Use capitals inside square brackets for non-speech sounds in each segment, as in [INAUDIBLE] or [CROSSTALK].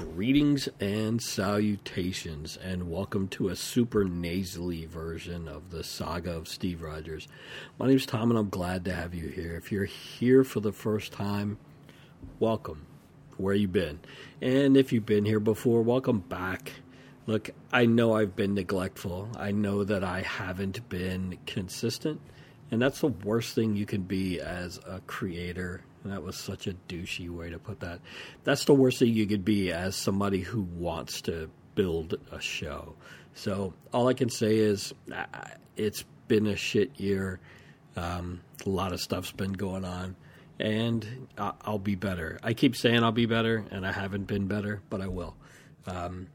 Greetings and salutations, and welcome to a super nasally version of the saga of Steve Rogers. My name is Tom, and I'm glad to have you here. If you're here for the first time, welcome. Where you been? And if you've been here before, welcome back. Look, I know I've been neglectful. I know that I haven't been consistent, and that's the worst thing you can be as a creator that was such a douchey way to put that. That's the worst thing you could be as somebody who wants to build a show. So all I can say is it's been a shit year. Um, a lot of stuff's been going on, and I'll be better. I keep saying I'll be better, and I haven't been better, but I will. Um,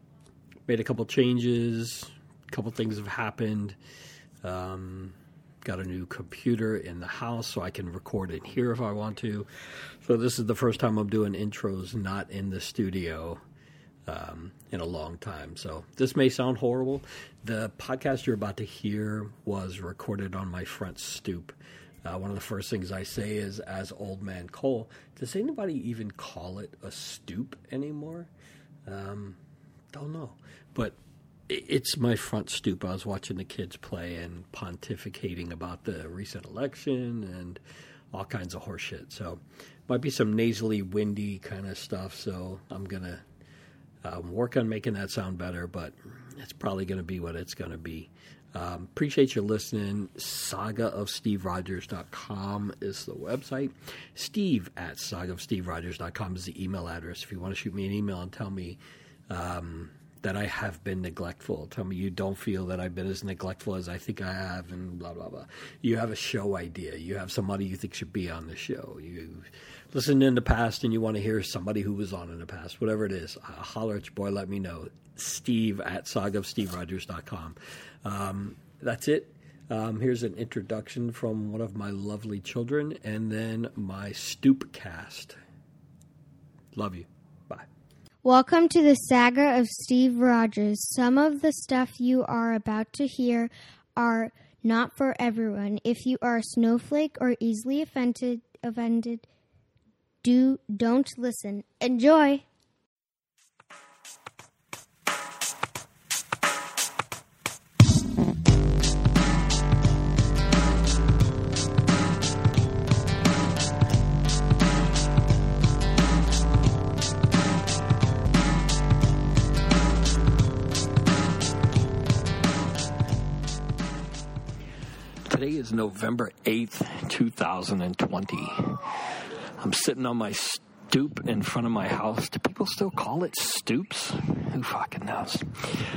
made a couple changes. A couple things have happened. Um, got a new computer in the house so I can record it here if I want to. So this is the first time I'm doing intros not in the studio um, in a long time. So this may sound horrible. The podcast you're about to hear was recorded on my front stoop. Uh, one of the first things I say is, as Old Man Cole, does anybody even call it a stoop anymore? Um, don't know. But it's my front stoop. I was watching the kids play and pontificating about the recent election and all kinds of horseshit. So, might be some nasally, windy kind of stuff. So, I'm gonna um, work on making that sound better. But it's probably going to be what it's going to be. Um, appreciate you listening. Sagaofsteverogers.com is the website. Steve at sagaofsteverogers.com is the email address. If you want to shoot me an email and tell me. Um, that I have been neglectful. Tell me you don't feel that I've been as neglectful as I think I have, and blah blah blah. You have a show idea. You have somebody you think should be on the show. You listened in the past and you want to hear somebody who was on in the past. Whatever it is, uh, holler at your boy. Let me know. Steve at sagaofsteverogers.com. Um, that's it. Um, here's an introduction from one of my lovely children, and then my stoop cast. Love you. Welcome to the saga of Steve Rogers. Some of the stuff you are about to hear are not for everyone. If you are a snowflake or easily offended, offended, do don't listen. Enjoy. Today is November 8th, 2020. I'm sitting on my stoop in front of my house. Do people still call it stoops? Who fucking knows?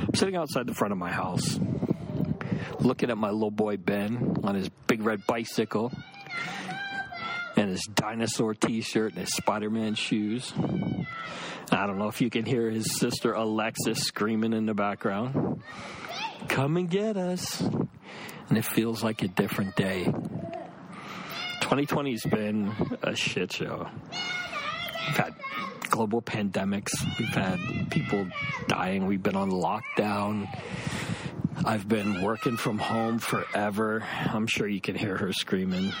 I'm sitting outside the front of my house, looking at my little boy Ben on his big red bicycle and his dinosaur t shirt and his Spider Man shoes. I don't know if you can hear his sister Alexis screaming in the background. Come and get us and it feels like a different day. 2020 has been a shit show. We've had global pandemics, we've had people dying, we've been on lockdown. I've been working from home forever. I'm sure you can hear her screaming.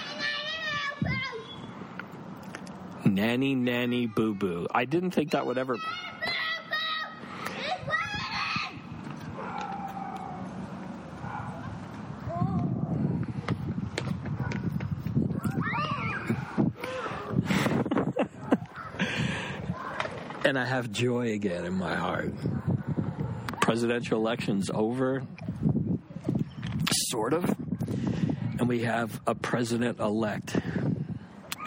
Nanny, nanny, boo boo. I didn't think that would ever and I have joy again in my heart. Presidential election's over, sort of, and we have a president elect,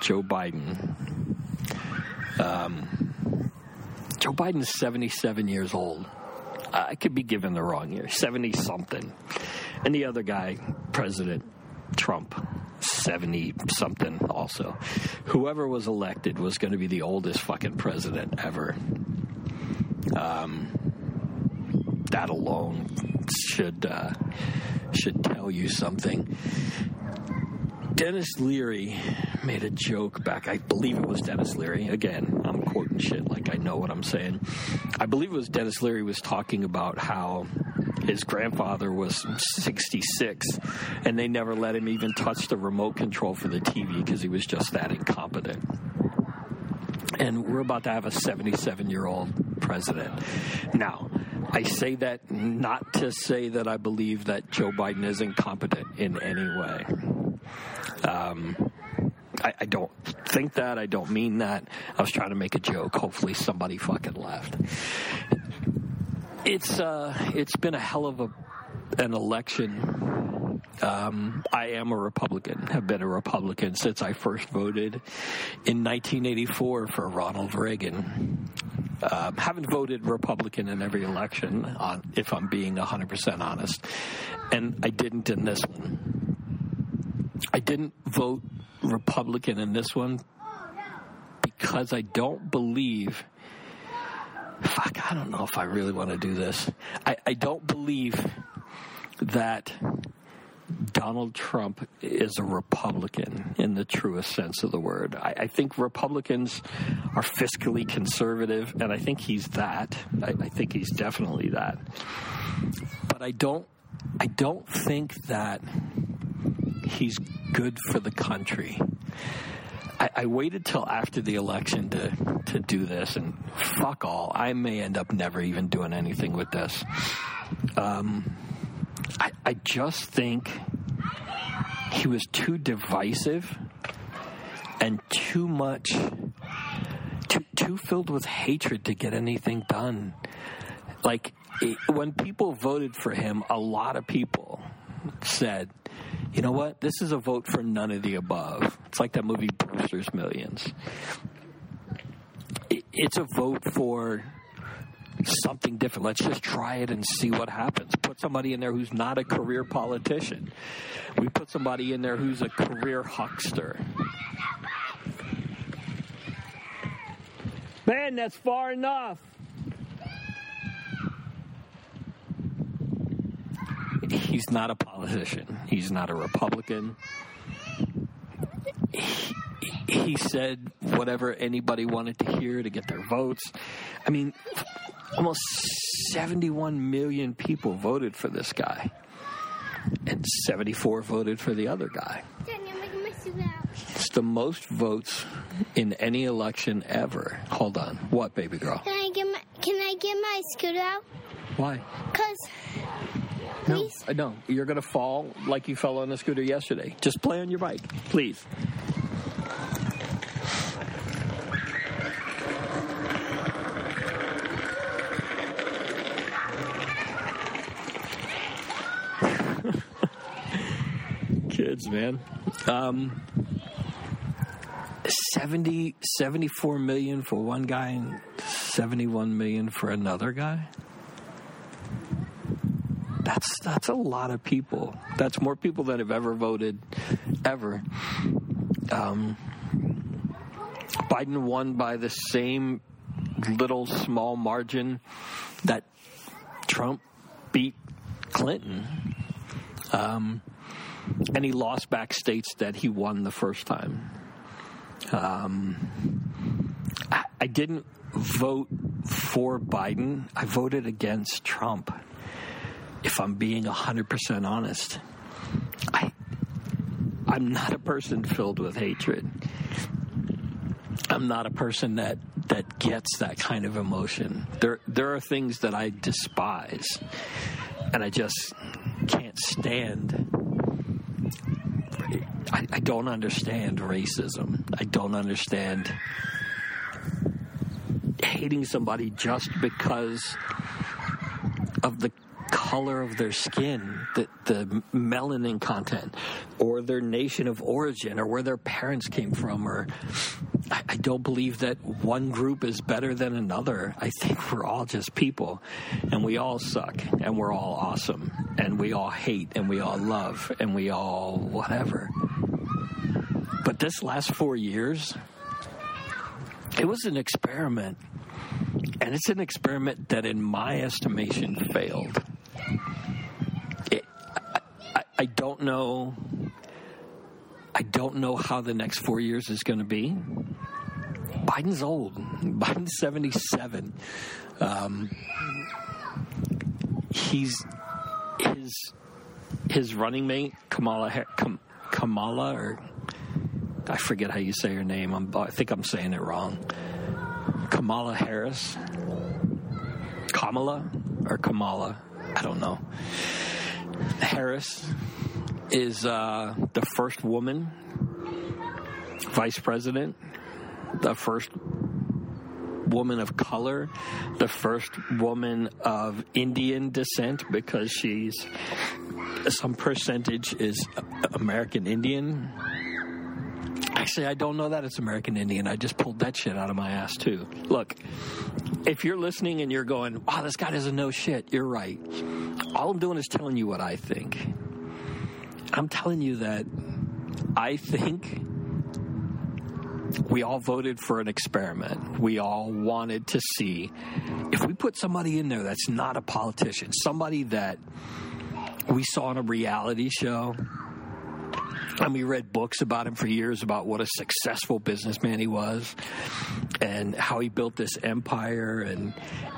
Joe Biden. Um, Joe Biden's 77 years old. I could be given the wrong year, 70 something. And the other guy, President Trump, 70 something also. Whoever was elected was going to be the oldest fucking president ever. Um, that alone should uh, should tell you something. Denis Leary made a joke back. I believe it was Denis Leary. Again, I'm quoting shit like I know what I'm saying. I believe it was Denis Leary was talking about how his grandfather was 66 and they never let him even touch the remote control for the TV because he was just that incompetent. And we're about to have a 77 year old president. Now, I say that not to say that I believe that Joe Biden is incompetent in any way. Um, I, I, don't think that. I don't mean that. I was trying to make a joke. Hopefully, somebody fucking left. It's uh, it's been a hell of a an election. Um, I am a Republican. Have been a Republican since I first voted in 1984 for Ronald Reagan. Um, haven't voted Republican in every election, on, if I'm being 100% honest, and I didn't in this one. I didn't vote Republican in this one because I don't believe. Fuck, I don't know if I really want to do this. I, I don't believe that Donald Trump is a Republican in the truest sense of the word. I, I, think Republicans are fiscally conservative, and I think he's that. I, I think he's definitely that. But I don't. I don't think that he's good for the country. I, I waited till after the election to to do this, and fuck all. I may end up never even doing anything with this. Um, I, I just think he was too divisive and too much, too, too filled with hatred to get anything done. Like, it, when people voted for him, a lot of people said, you know what? This is a vote for none of the above. It's like that movie Brewster's Millions. It's a vote for something different. Let's just try it and see what happens. Put somebody in there who's not a career politician. We put somebody in there who's a career huckster. Man, that's far enough. He's not a politician. He's not a Republican. He, he said whatever anybody wanted to hear to get their votes. I mean, almost 71 million people voted for this guy, and 74 voted for the other guy. It's the most votes in any election ever. Hold on. What, baby girl? Can I get my Can I get my scooter out? Why? Cause. Please. No, no. You're gonna fall like you fell on the scooter yesterday. Just play on your bike, please. [LAUGHS] Kids, man. Um, 70, 74 million for one guy and 71 million for another guy. That's a lot of people. That's more people than have ever voted, ever. Um, Biden won by the same little small margin that Trump beat Clinton. Um, and he lost back states that he won the first time. Um, I, I didn't vote for Biden. I voted against Trump. If I'm being 100% honest, I, I'm not a person filled with hatred. I'm not a person that that gets that kind of emotion. There there are things that I despise and I just can't stand I, I don't understand racism. I don't understand hating somebody just because of the color of their skin, the, the melanin content, or their nation of origin, or where their parents came from, or I, I don't believe that one group is better than another. I think we're all just people, and we all suck, and we're all awesome, and we all hate, and we all love, and we all whatever. But this last four years, it was an experiment. And it's an experiment that, in my estimation, failed. I don't know. I don't know how the next four years is going to be. Biden's old. [LAUGHS] Biden's 77. Um, he's his his running mate Kamala Kamala or I forget how you say her name. I'm, I think I'm saying it wrong. Kamala Harris. Kamala or Kamala, I don't know. Harris is uh, the first woman vice president, the first woman of color, the first woman of Indian descent because she's some percentage is American Indian. Actually, I don't know that it's American Indian. I just pulled that shit out of my ass too. Look, if you're listening and you're going, "Wow, this guy doesn't know shit," you're right. All I'm doing is telling you what I think. I'm telling you that I think we all voted for an experiment. We all wanted to see if we put somebody in there that's not a politician, somebody that we saw on a reality show, and we read books about him for years about what a successful businessman he was and how he built this empire and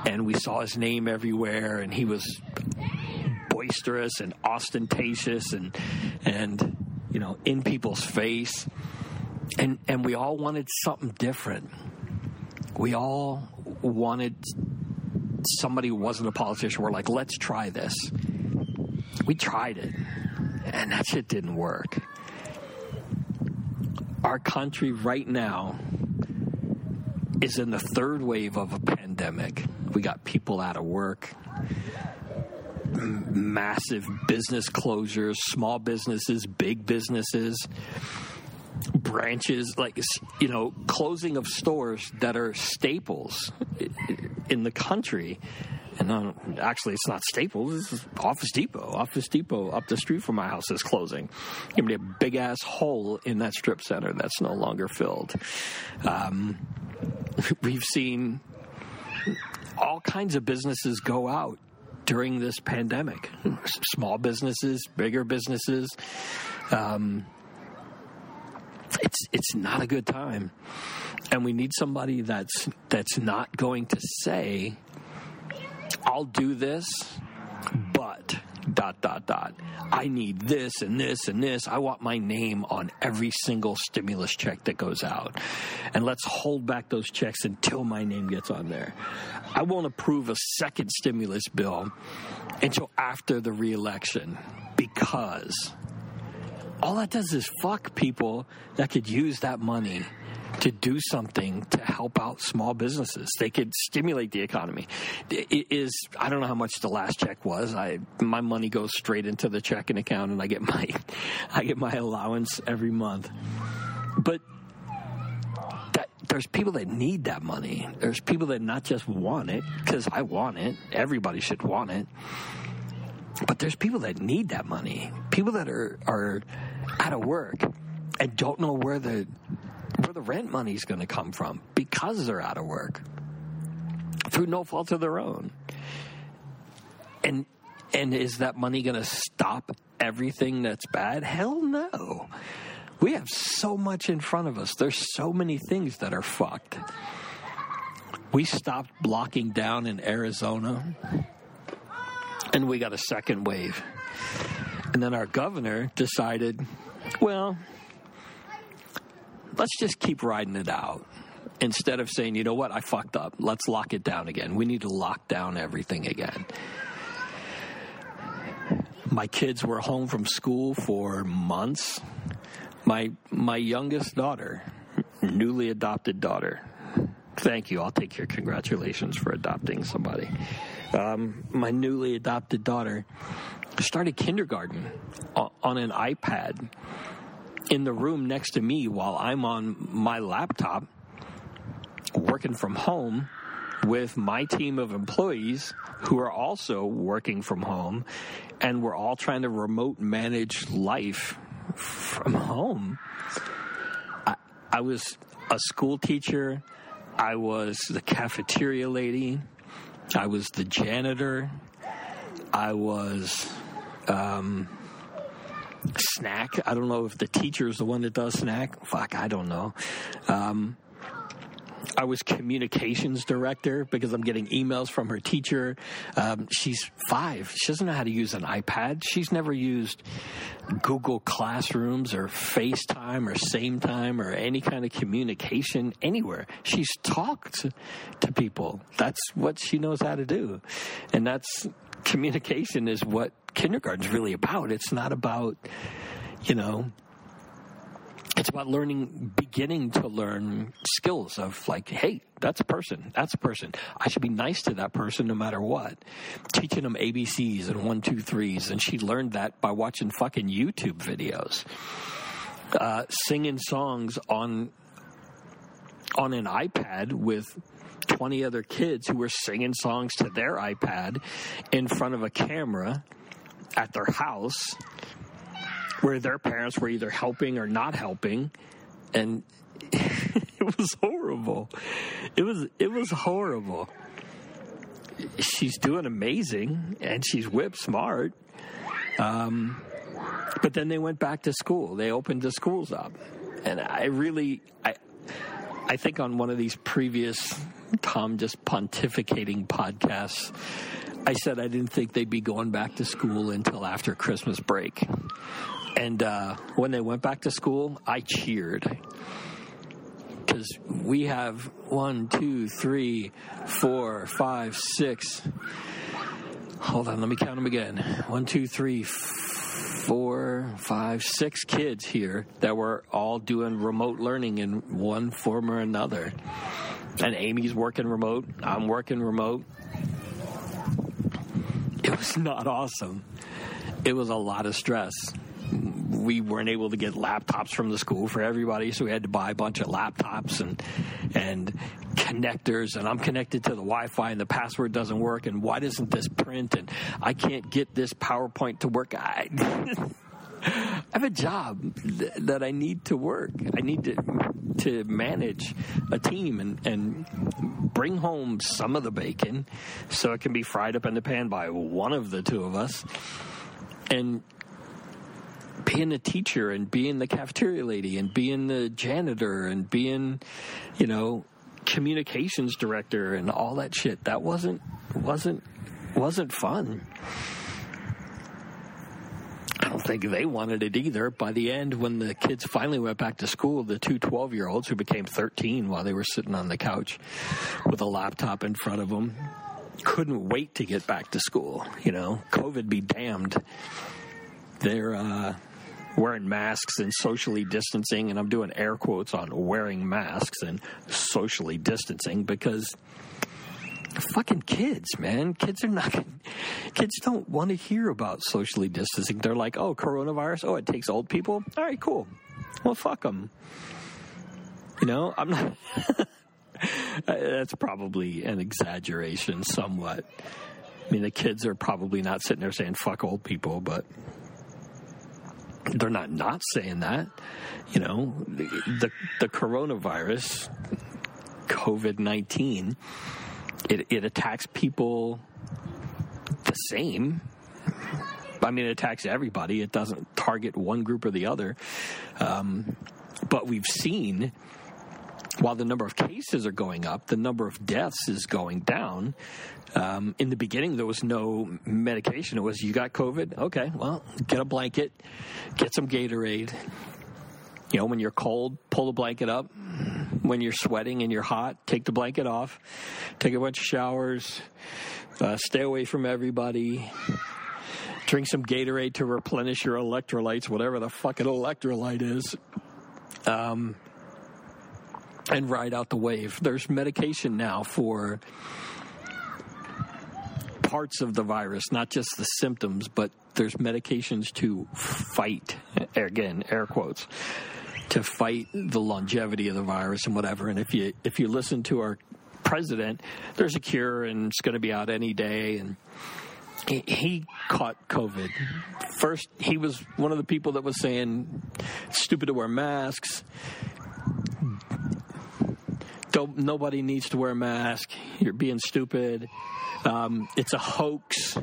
and we saw his name everywhere and he was boisterous and ostentatious and and you know in people's face and and we all wanted something different. We all wanted somebody who wasn't a politician. We're like, let's try this. We tried it, and that shit didn't work. Our country right now is in the third wave of a pandemic. We got people out of work, massive business closures, small businesses, big businesses branches, like you know, closing of stores that are staples in the country. And um, actually, it's not Staples. Office Depot. Office Depot up the street from my house is closing. Give me a big ass hole in that strip center that's no longer filled. Um, [LAUGHS] we've seen all kinds of businesses go out during this pandemic. [LAUGHS] Small businesses, bigger businesses. Um, it's it's not a good time, and we need somebody that's that's not going to say, "I'll do this," dot dot dot. I need this and this and this. I want my name on every single stimulus check that goes out. And let's hold back those checks until my name gets on there. I won't approve a second stimulus bill until after the reelection because all that does is fuck people that could use that money to do something to help out small businesses. They could stimulate the economy. It is I don't know how much the last check was. I my money goes straight into the checking account and I get my [LAUGHS] I get my allowance every month. But that there's people that need that money. There's people that not just want it because I want it. Everybody should want it. But there's people that need that money. People that are are out of work and don't know where the where the rent money is going to come from because they're out of work through no fault of their own. And and is that money going to stop everything that's bad? Hell no. We have so much in front of us. There's so many things that are fucked. We stopped blocking down in Arizona and we got a second wave. And then our governor decided, well, let's just keep riding it out instead of saying, you know what, I fucked up. Let's lock it down again. We need to lock down everything again. My kids were home from school for months. My my youngest daughter, newly adopted daughter. Thank you. I'll take your congratulations for adopting somebody. Um, my newly adopted daughter started kindergarten on an iPad in the room next to me while I'm on my laptop working from home with my team of employees who are also working from home and we're all trying to remote manage life from home. I, I was a school teacher. I was the cafeteria lady. I was the janitor. I was um, snack. I don't know if the teacher is the one that does snack. Fuck, I don't know. Um, I was communications director because I'm getting emails from her teacher. Um, she's five. She doesn't know how to use an iPad. She's never used Google Classrooms or FaceTime or Same Time or any kind of communication anywhere. She's talked to people. That's what she knows how to do. And that's communication is what kindergarten's really about. It's not about, you know, it's about learning, beginning to learn skills of like, hey, that's a person. That's a person. I should be nice to that person no matter what. Teaching them ABCs and one, two, threes. And she learned that by watching fucking YouTube videos. Uh, singing songs on, on an iPad with 20 other kids who were singing songs to their iPad in front of a camera at their house where their parents were either helping or not helping, and [LAUGHS] it was horrible. It was it was horrible. She's doing amazing, and she's whip smart. Um, but then they went back to school. They opened the schools up, and I really I I think on one of these previous Tom just pontificating podcasts. I said I didn't think they'd be going back to school until after Christmas break. And uh, when they went back to school, I cheered. Because we have one, two, three, four, five, six. Hold on, let me count them again. One, two, three, four, five, six kids here that were all doing remote learning in one form or another. And Amy's working remote, I'm working remote. Was [LAUGHS] not awesome. It was a lot of stress we weren't able to get laptops from the school for everybody, so we had to buy a bunch of laptops and and connectors. And I'm connected to the Wi-Fi, and the password doesn't work. And why doesn't this print? And I can't get this PowerPoint to work. I, [LAUGHS] I have a job th- that I need to work. I need to to manage a team and, and bring home some of the bacon so it can be fried up in the pan by one of the two of us. And being a teacher and being the cafeteria lady and being the janitor and being, you know, communications director and all that shit. That wasn't wasn't wasn't fun. Think they wanted it either. By the end, when the kids finally went back to school, the two 12 year olds who became 13 while they were sitting on the couch with a laptop in front of them couldn't wait to get back to school. You know, COVID be damned. They're, uh, wearing masks and socially distancing, and I'm doing air quotes on wearing masks and socially distancing because fucking kids, man. Kids are not. Kids don't want to hear about socially distancing. They're like, oh, coronavirus. Oh, it takes old people. All right, cool. Well, fuck them. You know, I'm not. [LAUGHS] that's probably an exaggeration, somewhat. I mean, the kids are probably not sitting there saying "fuck old people," but they're not not saying that. You know, the the, the coronavirus, COVID nineteen, it it attacks people the same. I mean, it attacks everybody. It doesn't target one group or the other. Um, but we've seen while the number of cases are going up, the number of deaths is going down. Um, in the beginning, there was no medication. It was you got COVID. Okay, well, get a blanket, get some Gatorade. You know, when you're cold, pull the blanket up. When you're sweating and you're hot, take the blanket off. Take a bunch of showers. Uh, stay away from everybody. Drink some Gatorade to replenish your electrolytes, whatever the fuck an electrolyte is. Um, and ride out the wave. There's medication now for parts of the virus, not just the symptoms, but there's medications to fight, again, air quotes, to fight the longevity of the virus and whatever. And if you if you listen to our president, there's a cure and it's going to be out any day and he, he caught COVID. First, he was one of the people that was saying, stupid to wear masks don't, nobody needs to wear a mask. You're being stupid. Um, it's a hoax.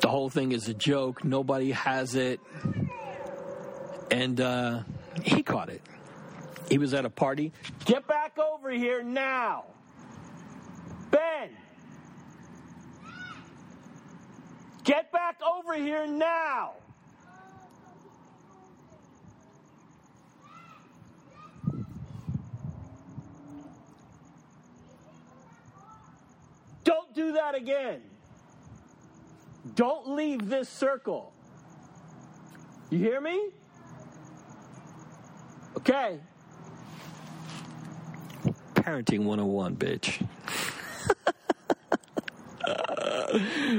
The whole thing is a joke. Nobody has it. And uh, he caught it. He was at a party. Get back over here now. Ben! Get back over here now! Don't do that again. Don't leave this circle. You hear me? Okay. Parenting 101, bitch.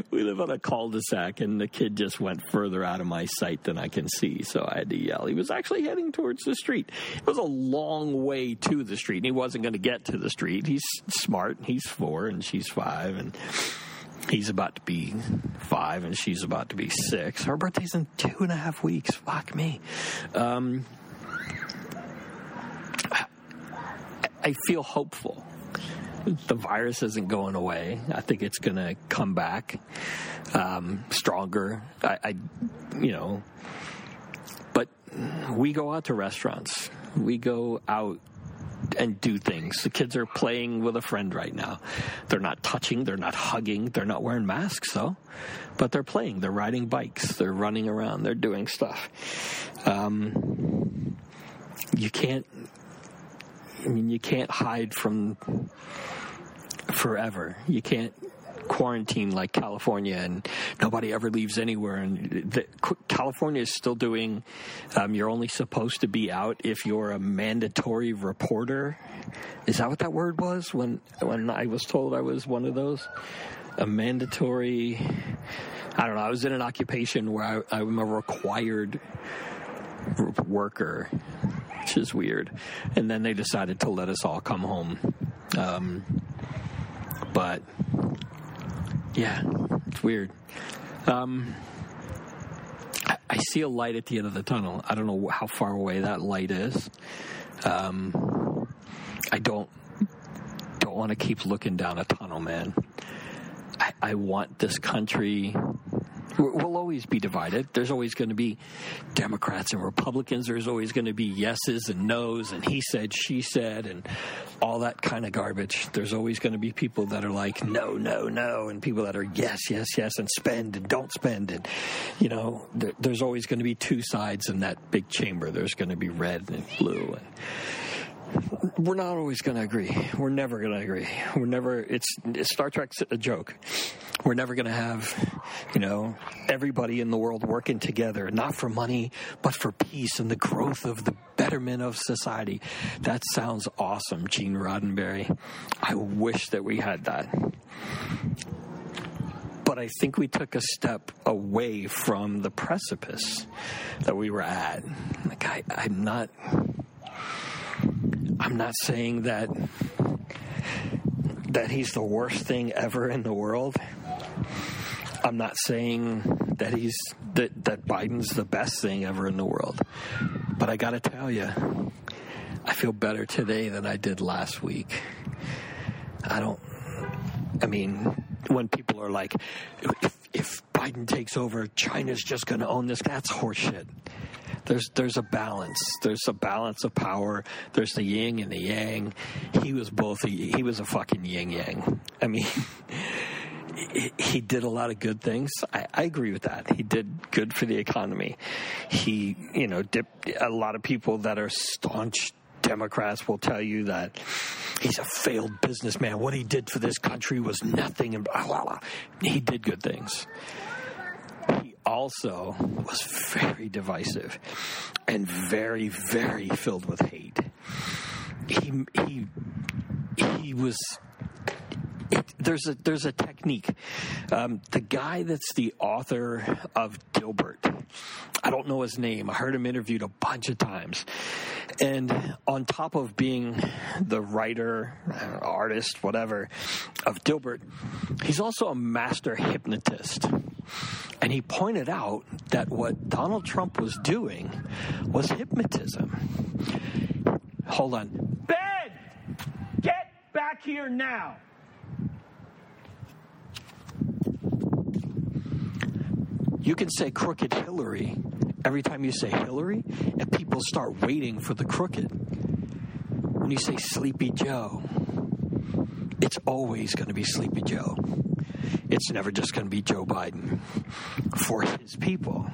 [LAUGHS] we live on a cul-de-sac, and the kid just went further out of my sight than I can see, so I had to yell. He was actually heading towards the street. It was a long way to the street, and he wasn't going to get to the street. He's smart. He's four, and she's five, and he's about to be five, and she's about to be six. Her birthday's in two and a half weeks. Fuck me. Um, I feel hopeful. The virus isn't going away. I think it's going to come back um, stronger. I, I, you know, but we go out to restaurants. We go out and do things. The kids are playing with a friend right now. They're not touching, they're not hugging, they're not wearing masks though, but they're playing. They're riding bikes, they're running around, they're doing stuff. Um, you can't I mean, you can't hide from forever. You can't quarantine like California, and nobody ever leaves anywhere. And the, California is still doing. Um, you're only supposed to be out if you're a mandatory reporter. Is that what that word was when when I was told I was one of those? A mandatory. I don't know. I was in an occupation where I, I'm a required worker which is weird. And then they decided to let us all come home. Um, but yeah, it's weird. Um, I, I, see a light at the end of the tunnel. I don't know how far away that light is. Um, I don't don't want to keep looking down a tunnel, man. I, I want this country We'll always be divided. There's always going to be Democrats and Republicans. There's always going to be yeses and nos and he said, she said, and all that kind of garbage. There's always going to be people that are like, no, no, no, and people that are yes, yes, yes, and spend and don't spend. And, you know, there's always going to be two sides in that big chamber. There's going to be red and blue. And, we're not always going to agree. We're never going to agree. We're never. It's Star Trek's a joke. We're never going to have, you know, everybody in the world working together, not for money, but for peace and the growth of the betterment of society. That sounds awesome, Gene Roddenberry. I wish that we had that. But I think we took a step away from the precipice that we were at. Like I, I'm not I'm not saying that that he's the worst thing ever in the world. I'm not saying that he's that that Biden's the best thing ever in the world. But I got to tell you, I feel better today than I did last week. I don't I mean, when people are like if if Biden takes over, China's just going to own this, that's horseshit there's there's a balance. There's a balance of power. There's the yin and the yang. He was both. A, he was a fucking yin yang. I mean. [LAUGHS] he did a lot of good things. I, I, agree with that. He did good for the economy. He, you know, dipped, a lot of people that are staunch Democrats will tell you that he's a failed businessman. What he did for this country was nothing, and blah blah blah. He did good things He also was very divisive and very, very filled with hate. He he he was. It, there's a there's a technique. Um, the guy that's the author of Dilbert, I don't know his name. I heard him interviewed a bunch of times, and on top of being the writer, uh, artist, whatever, of Dilbert, he's also a master hypnotist. And he pointed out that what Donald Trump was doing was hypnotism. Hold on. Ben! Get back here now! You can say crooked Hillary every time you say Hillary, and people start waiting for the crooked. when you say Sleepy Joe, it's always going to be Sleepy Joe. It's never just going to be Joe Biden for his people.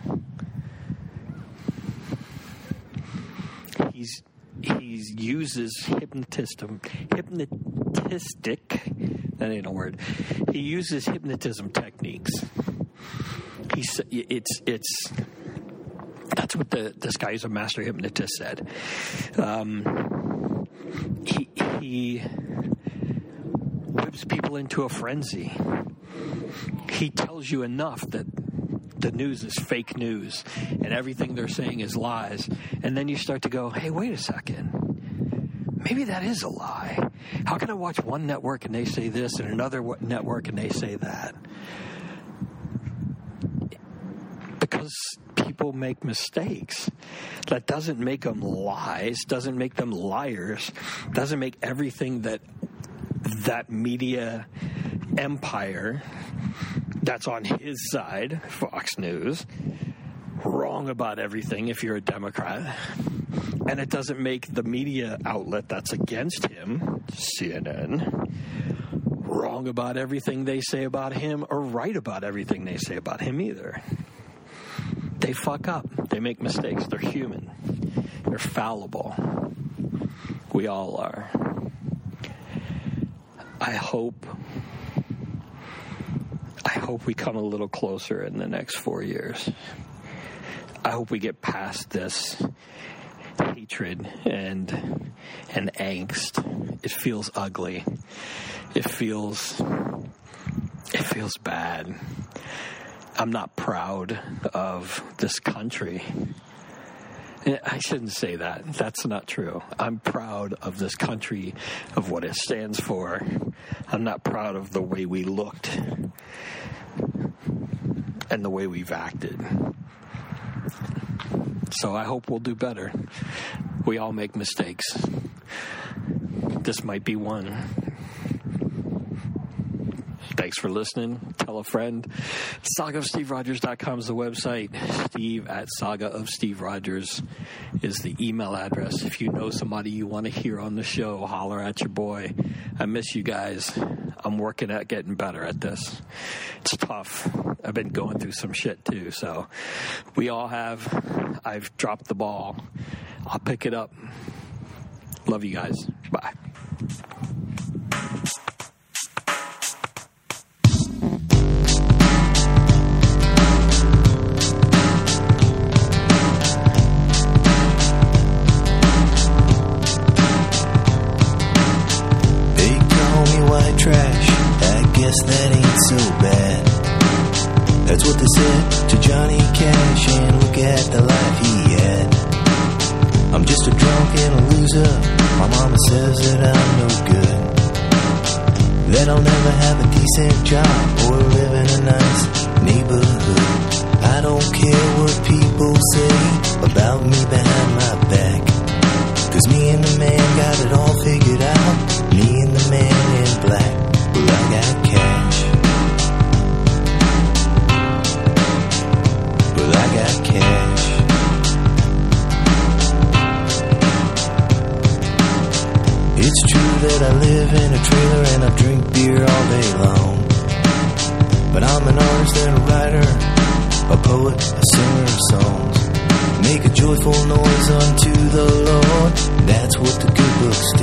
He's he uses hypnotism, hypnotistic. That ain't a word. He uses hypnotism techniques. He's it's it's that's what the this guy who's a master hypnotist said. Um, he he whips people into a frenzy. He tells you enough that the news is fake news and everything they're saying is lies. And then you start to go, hey, wait a second. Maybe that is a lie. How can I watch one network and they say this and another network and they say that? Because people make mistakes. That doesn't make them lies, doesn't make them liars, doesn't make everything that that media empire that's on his side, Fox News, wrong about everything if you're a Democrat. And it doesn't make the media outlet that's against him, CNN, wrong about everything they say about him or right about everything they say about him either. They fuck up. They make mistakes. They're human. They're fallible. We all are. I hope I hope we come a little closer in the next 4 years. I hope we get past this hatred and and angst. It feels ugly. It feels it feels bad. I'm not proud of this country. Eh, I shouldn't say that. That's not true. I'm proud of this country, of what it stands for. I'm not proud of the way we looked and the way we've acted. So I hope we'll do better. We all make mistakes. This might be one. Thanks for listening. Tell a friend. SagaofSteveRogers.com is the website. Steve at Saga of Steve Rogers is the email address. If you know somebody you want to hear on the show, holler at your boy. I miss you guys. I'm working at getting better at this. It's tough. I've been going through some shit too, so we all have. I've dropped the ball. I'll pick it up. Love you guys. Bye. Guess that ain't so bad. That's what they said to Johnny Cash, and look at the life he had. I'm just a drunk and a loser. My mama says that I'm no good. That I'll never have a decent job or live in a nice neighborhood. I don't care what people say about me behind my back. Cause me and the man got it all figured out. Me and the man in black. Well, I got cash. Well, I got cash. It's true that I live in a trailer and I drink beer all day long. But I'm an artist and a writer, a poet, a singer of songs. Make a joyful noise unto the Lord. That's what the good book states.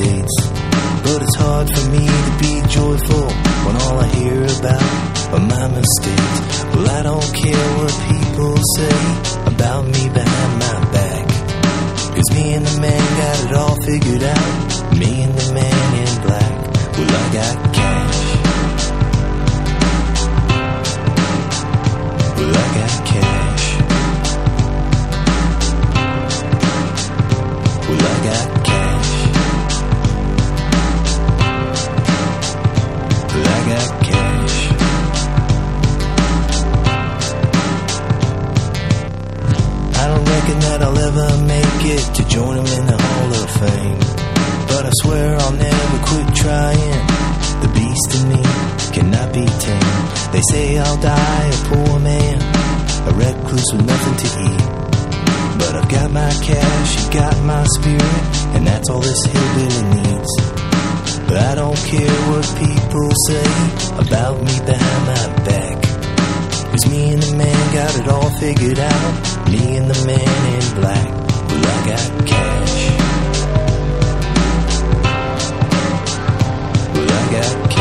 Spirit, and that's all this hillbilly needs. But I don't care what people say about me behind my back. Cause me and the man got it all figured out. Me and the man in black. Well, I got cash. Well, I got